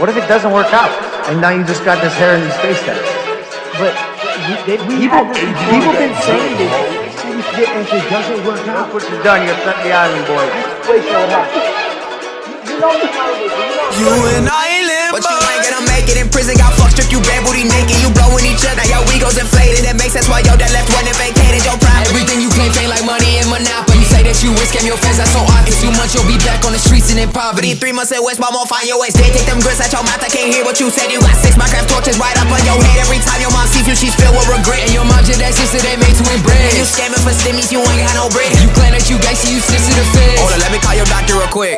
What if it doesn't work out? And now you just got this hair in these face tat. But we, they, we People- had, people been saying this. If it, it doesn't work out, Look what you've done. You upset the island boy. wait till it. You know me how it is. You know You and I ain't live, but you ain't gonna make it in prison. Got fucked, stripped you bare booty naked. You blowing each other. Now your ego's inflated. That makes sense why yo that left running vacated your pride. Everything you claim fame like money and monopoly. You risk scam your friends, that's so obvious. Too much, you'll be back on the streets and in poverty. Three months at West, won't find your ways. They take them grits at your mouth. I can't hear what you said. You got six Minecraft torches right up on your head. Every time your mom sees you, she's filled with regret. And your mom just that sister they made to And you scamming for stimmies, you ain't got no bread. You claim that you gangsta, you sis to the feds. Hold on, let me call your doctor real quick.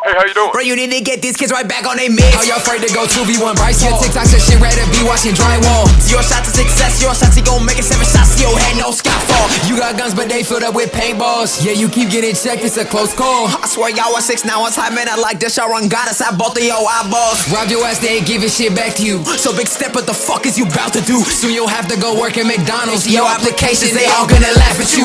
Hey, how you doing? Bro, you need to get these kids right back on their mix. Are you afraid to go 2v1 Bryce? Your TikTok said shit rather be watching drywall. Your shot to success, your shots, he gon' make it seven shots to your head, no skyfall. You got guns, but they filled up with paintballs. Yeah, you keep getting checked, it's a close call. I swear y'all was six now, one time man, I like this, y'all run goddess at both of your eyeballs. Rob your ass, they ain't giving shit back to you. So big step, what the fuck is you about to do? Soon you'll have to go work at McDonald's. Your applications, they all gonna laugh at you.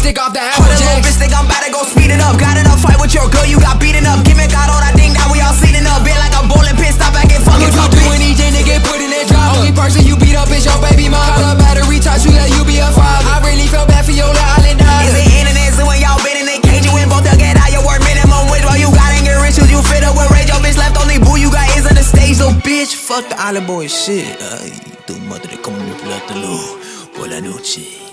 Stick off the apple a little bitch, think I'm about to go speed it up. Got in a fight with your girl, you got beaten up. Giving God all that thing, now we all seating up. Been like a bowling pin, stop acting fucking What you tough, do bitch. when EJ nigga put in that drama? Only person you beat up is your baby mama. Call a battery, taught you that you be a father. I really felt bad for your little island Is daughter. it internet zoo when y'all been in the cage? You in both, they'll get out your work minimum wage. While you got anger issues, you fit up with rage. Your bitch left only boo, you got is on the stage. So bitch, fuck the island boy shit. Ay, tu madre como mi plátano por la noche.